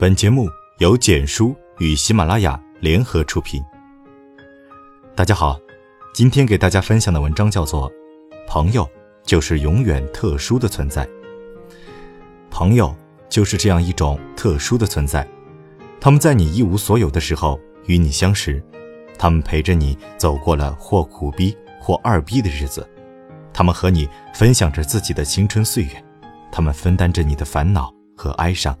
本节目由简书与喜马拉雅联合出品。大家好，今天给大家分享的文章叫做《朋友就是永远特殊的存在》。朋友就是这样一种特殊的存在，他们在你一无所有的时候与你相识，他们陪着你走过了或苦逼或二逼的日子，他们和你分享着自己的青春岁月，他们分担着你的烦恼和哀伤。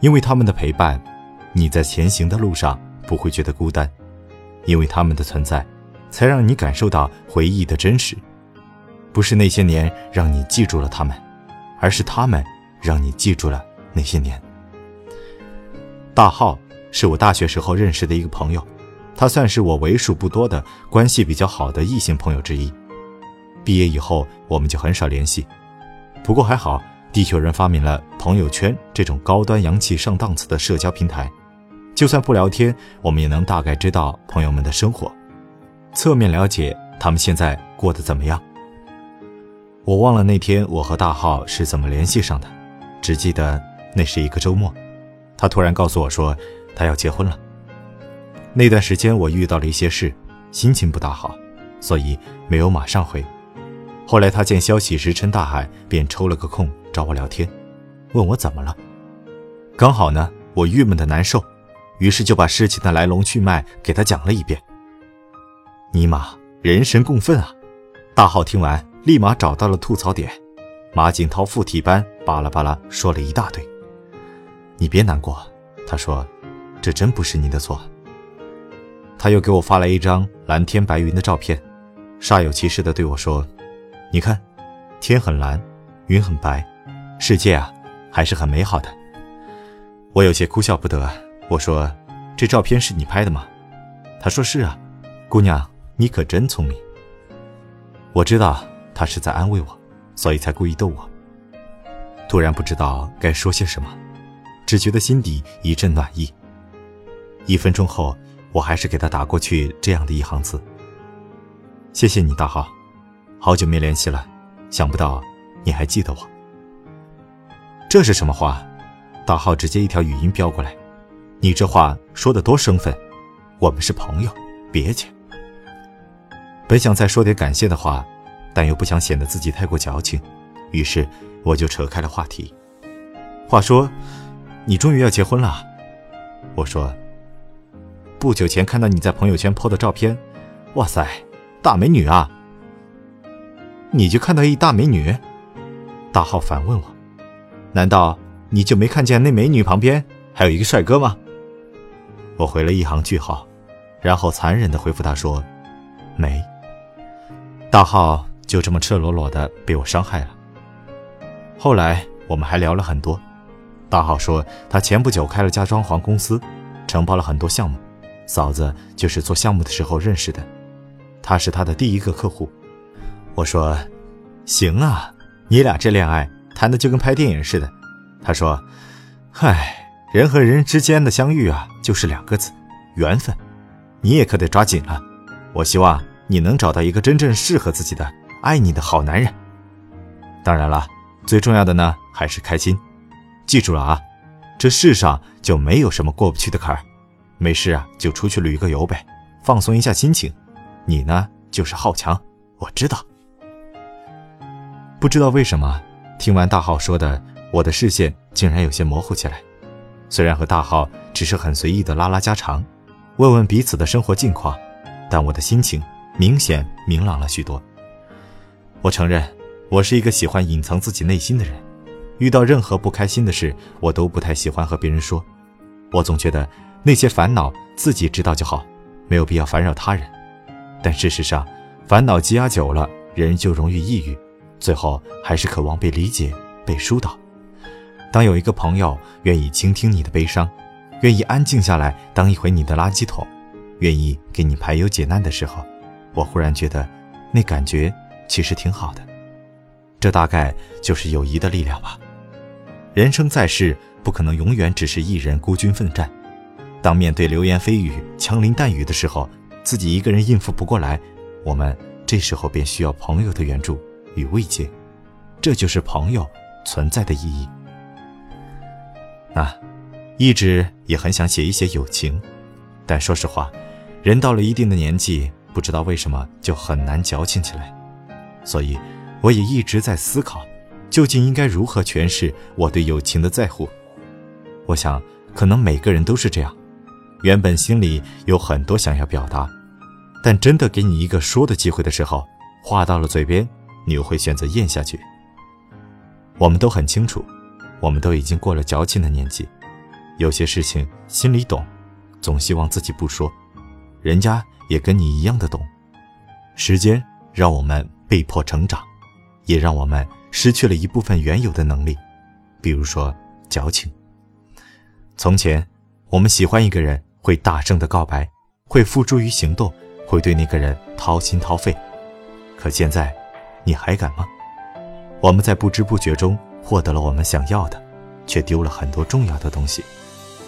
因为他们的陪伴，你在前行的路上不会觉得孤单；因为他们的存在，才让你感受到回忆的真实。不是那些年让你记住了他们，而是他们让你记住了那些年。大浩是我大学时候认识的一个朋友，他算是我为数不多的关系比较好的异性朋友之一。毕业以后，我们就很少联系，不过还好。地球人发明了朋友圈这种高端洋气上档次的社交平台，就算不聊天，我们也能大概知道朋友们的生活，侧面了解他们现在过得怎么样。我忘了那天我和大浩是怎么联系上的，只记得那是一个周末，他突然告诉我说他要结婚了。那段时间我遇到了一些事，心情不大好，所以没有马上回。后来他见消息石沉大海，便抽了个空找我聊天，问我怎么了。刚好呢，我郁闷的难受，于是就把事情的来龙去脉给他讲了一遍。尼玛，人神共愤啊！大浩听完，立马找到了吐槽点，马景涛附体般巴拉巴拉说了一大堆。你别难过，他说，这真不是你的错。他又给我发来一张蓝天白云的照片，煞有其事地对我说。你看，天很蓝，云很白，世界啊，还是很美好的。我有些哭笑不得。我说：“这照片是你拍的吗？”他说：“是啊。”姑娘，你可真聪明。我知道他是在安慰我，所以才故意逗我。突然不知道该说些什么，只觉得心底一阵暖意。一分钟后，我还是给他打过去这样的一行字：“谢谢你，大浩。”好久没联系了，想不到你还记得我。这是什么话？大浩直接一条语音飙过来，你这话说的多生分，我们是朋友，别介。本想再说点感谢的话，但又不想显得自己太过矫情，于是我就扯开了话题。话说，你终于要结婚了？我说，不久前看到你在朋友圈 PO 的照片，哇塞，大美女啊！你就看到一大美女，大浩反问我：“难道你就没看见那美女旁边还有一个帅哥吗？”我回了一行句号，然后残忍地回复他说：“没。”大浩就这么赤裸裸地被我伤害了。后来我们还聊了很多，大浩说他前不久开了家装潢公司，承包了很多项目，嫂子就是做项目的时候认识的，他是他的第一个客户。我说：“行啊，你俩这恋爱谈的就跟拍电影似的。”他说：“嗨，人和人之间的相遇啊，就是两个字，缘分。你也可得抓紧了。我希望你能找到一个真正适合自己的、爱你的好男人。当然了，最重要的呢还是开心。记住了啊，这世上就没有什么过不去的坎儿。没事啊，就出去旅个游呗，放松一下心情。你呢，就是好强，我知道。”不知道为什么，听完大浩说的，我的视线竟然有些模糊起来。虽然和大浩只是很随意的拉拉家常，问问彼此的生活近况，但我的心情明显明朗了许多。我承认，我是一个喜欢隐藏自己内心的人，遇到任何不开心的事，我都不太喜欢和别人说。我总觉得那些烦恼自己知道就好，没有必要烦扰他人。但事实上，烦恼积压久了，人就容易抑郁。最后还是渴望被理解、被疏导。当有一个朋友愿意倾听你的悲伤，愿意安静下来当一回你的垃圾桶，愿意给你排忧解难的时候，我忽然觉得，那感觉其实挺好的。这大概就是友谊的力量吧。人生在世，不可能永远只是一人孤军奋战。当面对流言蜚语、枪林弹雨的时候，自己一个人应付不过来，我们这时候便需要朋友的援助。与慰藉，这就是朋友存在的意义。那，一直也很想写一写友情，但说实话，人到了一定的年纪，不知道为什么就很难矫情起来。所以，我也一直在思考，究竟应该如何诠释我对友情的在乎。我想，可能每个人都是这样，原本心里有很多想要表达，但真的给你一个说的机会的时候，话到了嘴边，你又会选择咽下去。我们都很清楚，我们都已经过了矫情的年纪，有些事情心里懂，总希望自己不说，人家也跟你一样的懂。时间让我们被迫成长，也让我们失去了一部分原有的能力，比如说矫情。从前，我们喜欢一个人，会大声的告白，会付诸于行动，会对那个人掏心掏肺。可现在，你还敢吗？我们在不知不觉中获得了我们想要的，却丢了很多重要的东西，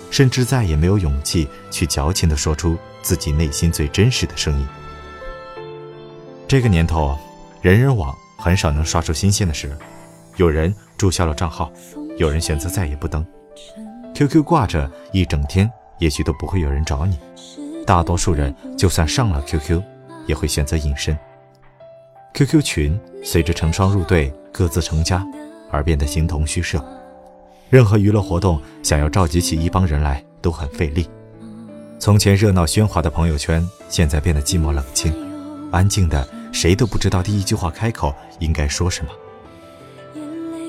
甚至再也没有勇气去矫情地说出自己内心最真实的声音。这个年头，人人网很少能刷出新鲜的事，有人注销了账号，有人选择再也不登。QQ 挂着一整天，也许都不会有人找你。大多数人就算上了 QQ，也会选择隐身。QQ 群随着成双入对、各自成家而变得形同虚设。任何娱乐活动想要召集起一帮人来都很费力。从前热闹喧哗的朋友圈，现在变得寂寞冷清，安静的谁都不知道第一句话开口应该说什么。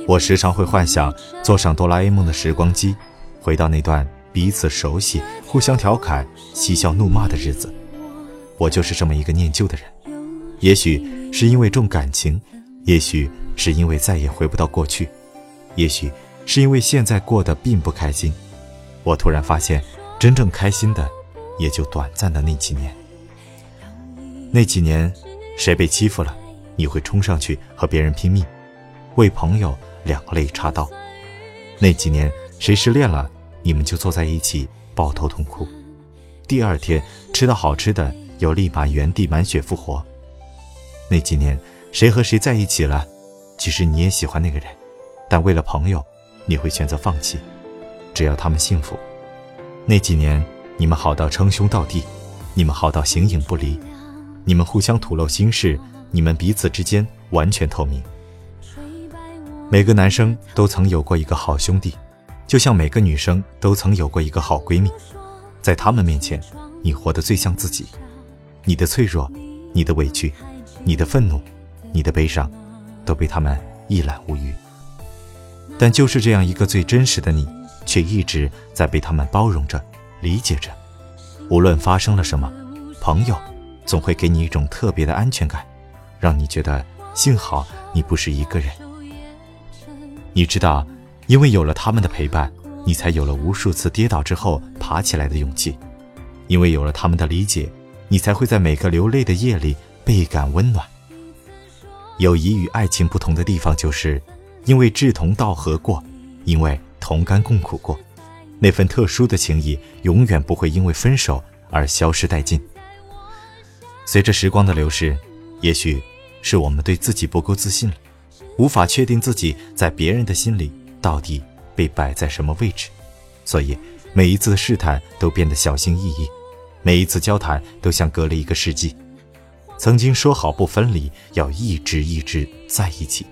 我时常会幻想坐上哆啦 A 梦的时光机。回到那段彼此熟悉、互相调侃、嬉笑怒骂的日子，我就是这么一个念旧的人。也许是因为重感情，也许是因为再也回不到过去，也许是因为现在过得并不开心。我突然发现，真正开心的，也就短暂的那几年。那几年，谁被欺负了，你会冲上去和别人拼命，为朋友两肋插刀。那几年。谁失恋了，你们就坐在一起抱头痛哭。第二天吃到好吃的，又立马原地满血复活。那几年，谁和谁在一起了，其实你也喜欢那个人，但为了朋友，你会选择放弃。只要他们幸福。那几年，你们好到称兄道弟，你们好到形影不离，你们互相吐露心事，你们彼此之间完全透明。每个男生都曾有过一个好兄弟。就像每个女生都曾有过一个好闺蜜，在他们面前，你活得最像自己。你的脆弱，你的委屈，你的愤怒，你的悲伤，都被他们一览无余。但就是这样一个最真实的你，却一直在被他们包容着、理解着。无论发生了什么，朋友总会给你一种特别的安全感，让你觉得幸好你不是一个人。你知道。因为有了他们的陪伴，你才有了无数次跌倒之后爬起来的勇气；因为有了他们的理解，你才会在每个流泪的夜里倍感温暖。友谊与爱情不同的地方，就是因为志同道合过，因为同甘共苦过，那份特殊的情谊永远不会因为分手而消失殆尽。随着时光的流逝，也许是我们对自己不够自信了，无法确定自己在别人的心里。到底被摆在什么位置？所以每一次试探都变得小心翼翼，每一次交谈都像隔了一个世纪。曾经说好不分离，要一直一直在一起，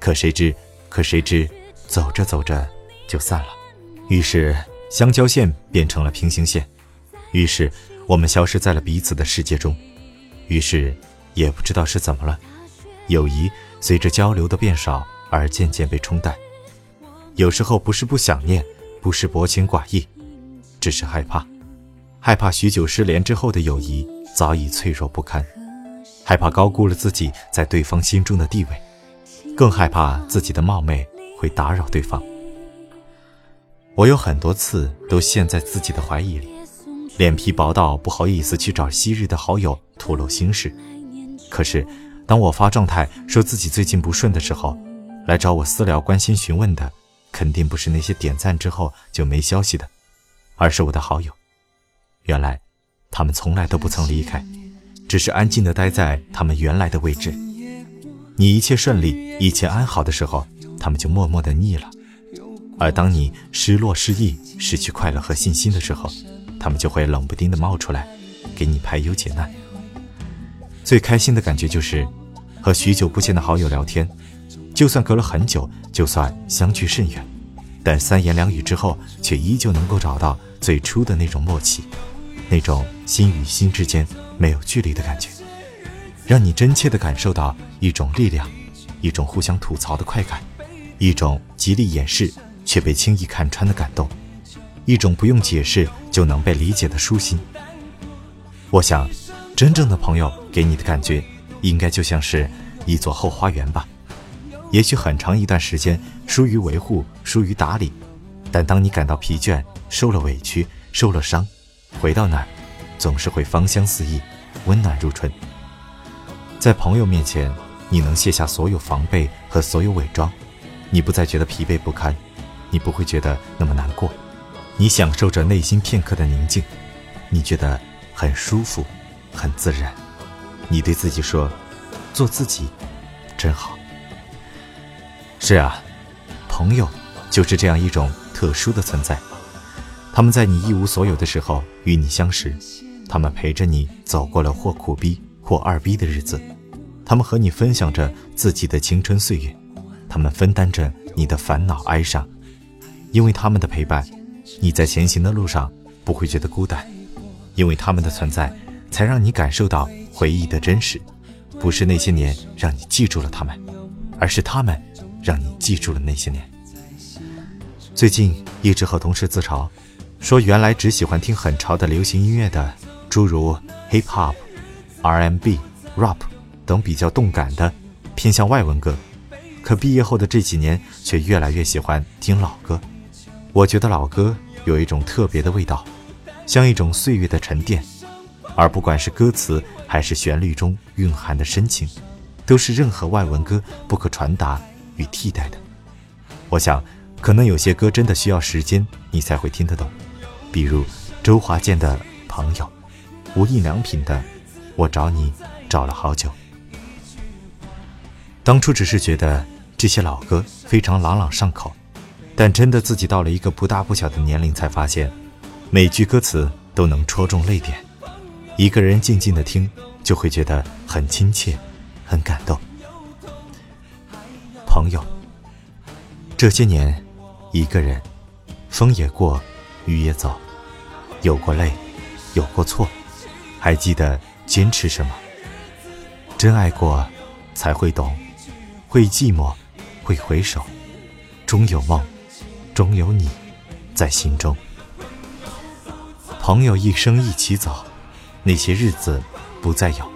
可谁知，可谁知，走着走着就散了。于是相交线变成了平行线，于是我们消失在了彼此的世界中。于是也不知道是怎么了，友谊随着交流的变少而渐渐被冲淡。有时候不是不想念，不是薄情寡义，只是害怕，害怕许久失联之后的友谊早已脆弱不堪，害怕高估了自己在对方心中的地位，更害怕自己的冒昧会打扰对方。我有很多次都陷在自己的怀疑里，脸皮薄到不好意思去找昔日的好友吐露心事。可是，当我发状态说自己最近不顺的时候，来找我私聊关心询问的。肯定不是那些点赞之后就没消息的，而是我的好友。原来，他们从来都不曾离开，只是安静的待在他们原来的位置。你一切顺利、一切安好的时候，他们就默默的腻了。而当你失落、失意、失去快乐和信心的时候，他们就会冷不丁的冒出来，给你排忧解难。最开心的感觉就是和许久不见的好友聊天，就算隔了很久，就算相距甚远，但三言两语之后，却依旧能够找到最初的那种默契，那种心与心之间没有距离的感觉，让你真切的感受到一种力量，一种互相吐槽的快感，一种极力掩饰却被轻易看穿的感动，一种不用解释就能被理解的舒心。我想。真正的朋友给你的感觉，应该就像是一座后花园吧。也许很长一段时间疏于维护、疏于打理，但当你感到疲倦、受了委屈、受了伤，回到那儿，总是会芳香四溢，温暖如春。在朋友面前，你能卸下所有防备和所有伪装，你不再觉得疲惫不堪，你不会觉得那么难过，你享受着内心片刻的宁静，你觉得很舒服。很自然，你对自己说：“做自己，真好。”是啊，朋友就是这样一种特殊的存在。他们在你一无所有的时候与你相识，他们陪着你走过了或苦逼或二逼的日子，他们和你分享着自己的青春岁月，他们分担着你的烦恼哀伤。因为他们的陪伴，你在前行的路上不会觉得孤单，因为他们的存在。才让你感受到回忆的真实，不是那些年让你记住了他们，而是他们让你记住了那些年。最近一直和同事自嘲，说原来只喜欢听很潮的流行音乐的，诸如 hip hop、R&B、rap 等比较动感的偏向外文歌，可毕业后的这几年却越来越喜欢听老歌。我觉得老歌有一种特别的味道，像一种岁月的沉淀。而不管是歌词还是旋律中蕴含的深情，都是任何外文歌不可传达与替代的。我想，可能有些歌真的需要时间你才会听得懂，比如周华健的《朋友》，无印良品的《我找你找了好久》。当初只是觉得这些老歌非常朗朗上口，但真的自己到了一个不大不小的年龄，才发现每句歌词都能戳中泪点。一个人静静的听，就会觉得很亲切，很感动。朋友，这些年，一个人，风也过，雨也走，有过泪，有过错，还记得坚持什么？真爱过，才会懂，会寂寞，会回首，终有梦，终有你，在心中。朋友一生一起走。那些日子不再有，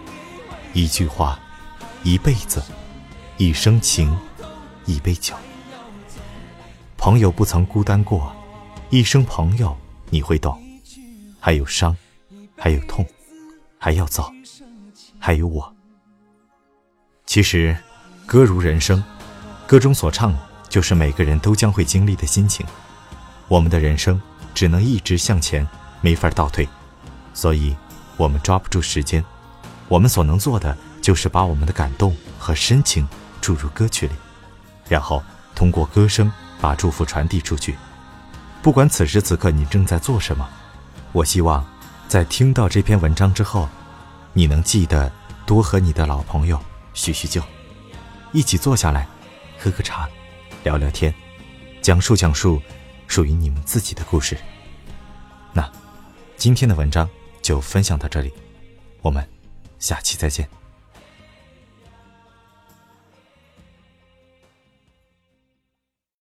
一句话，一辈子，一生情，一杯酒。朋友不曾孤单过，一生朋友你会懂。还有伤，还有痛，还要走，还有我。其实，歌如人生，歌中所唱就是每个人都将会经历的心情。我们的人生只能一直向前，没法倒退，所以。我们抓不住时间，我们所能做的就是把我们的感动和深情注入歌曲里，然后通过歌声把祝福传递出去。不管此时此刻你正在做什么，我希望在听到这篇文章之后，你能记得多和你的老朋友叙叙旧，一起坐下来喝喝茶，聊聊天，讲述讲述属于你们自己的故事。那今天的文章。就分享到这里，我们下期再见。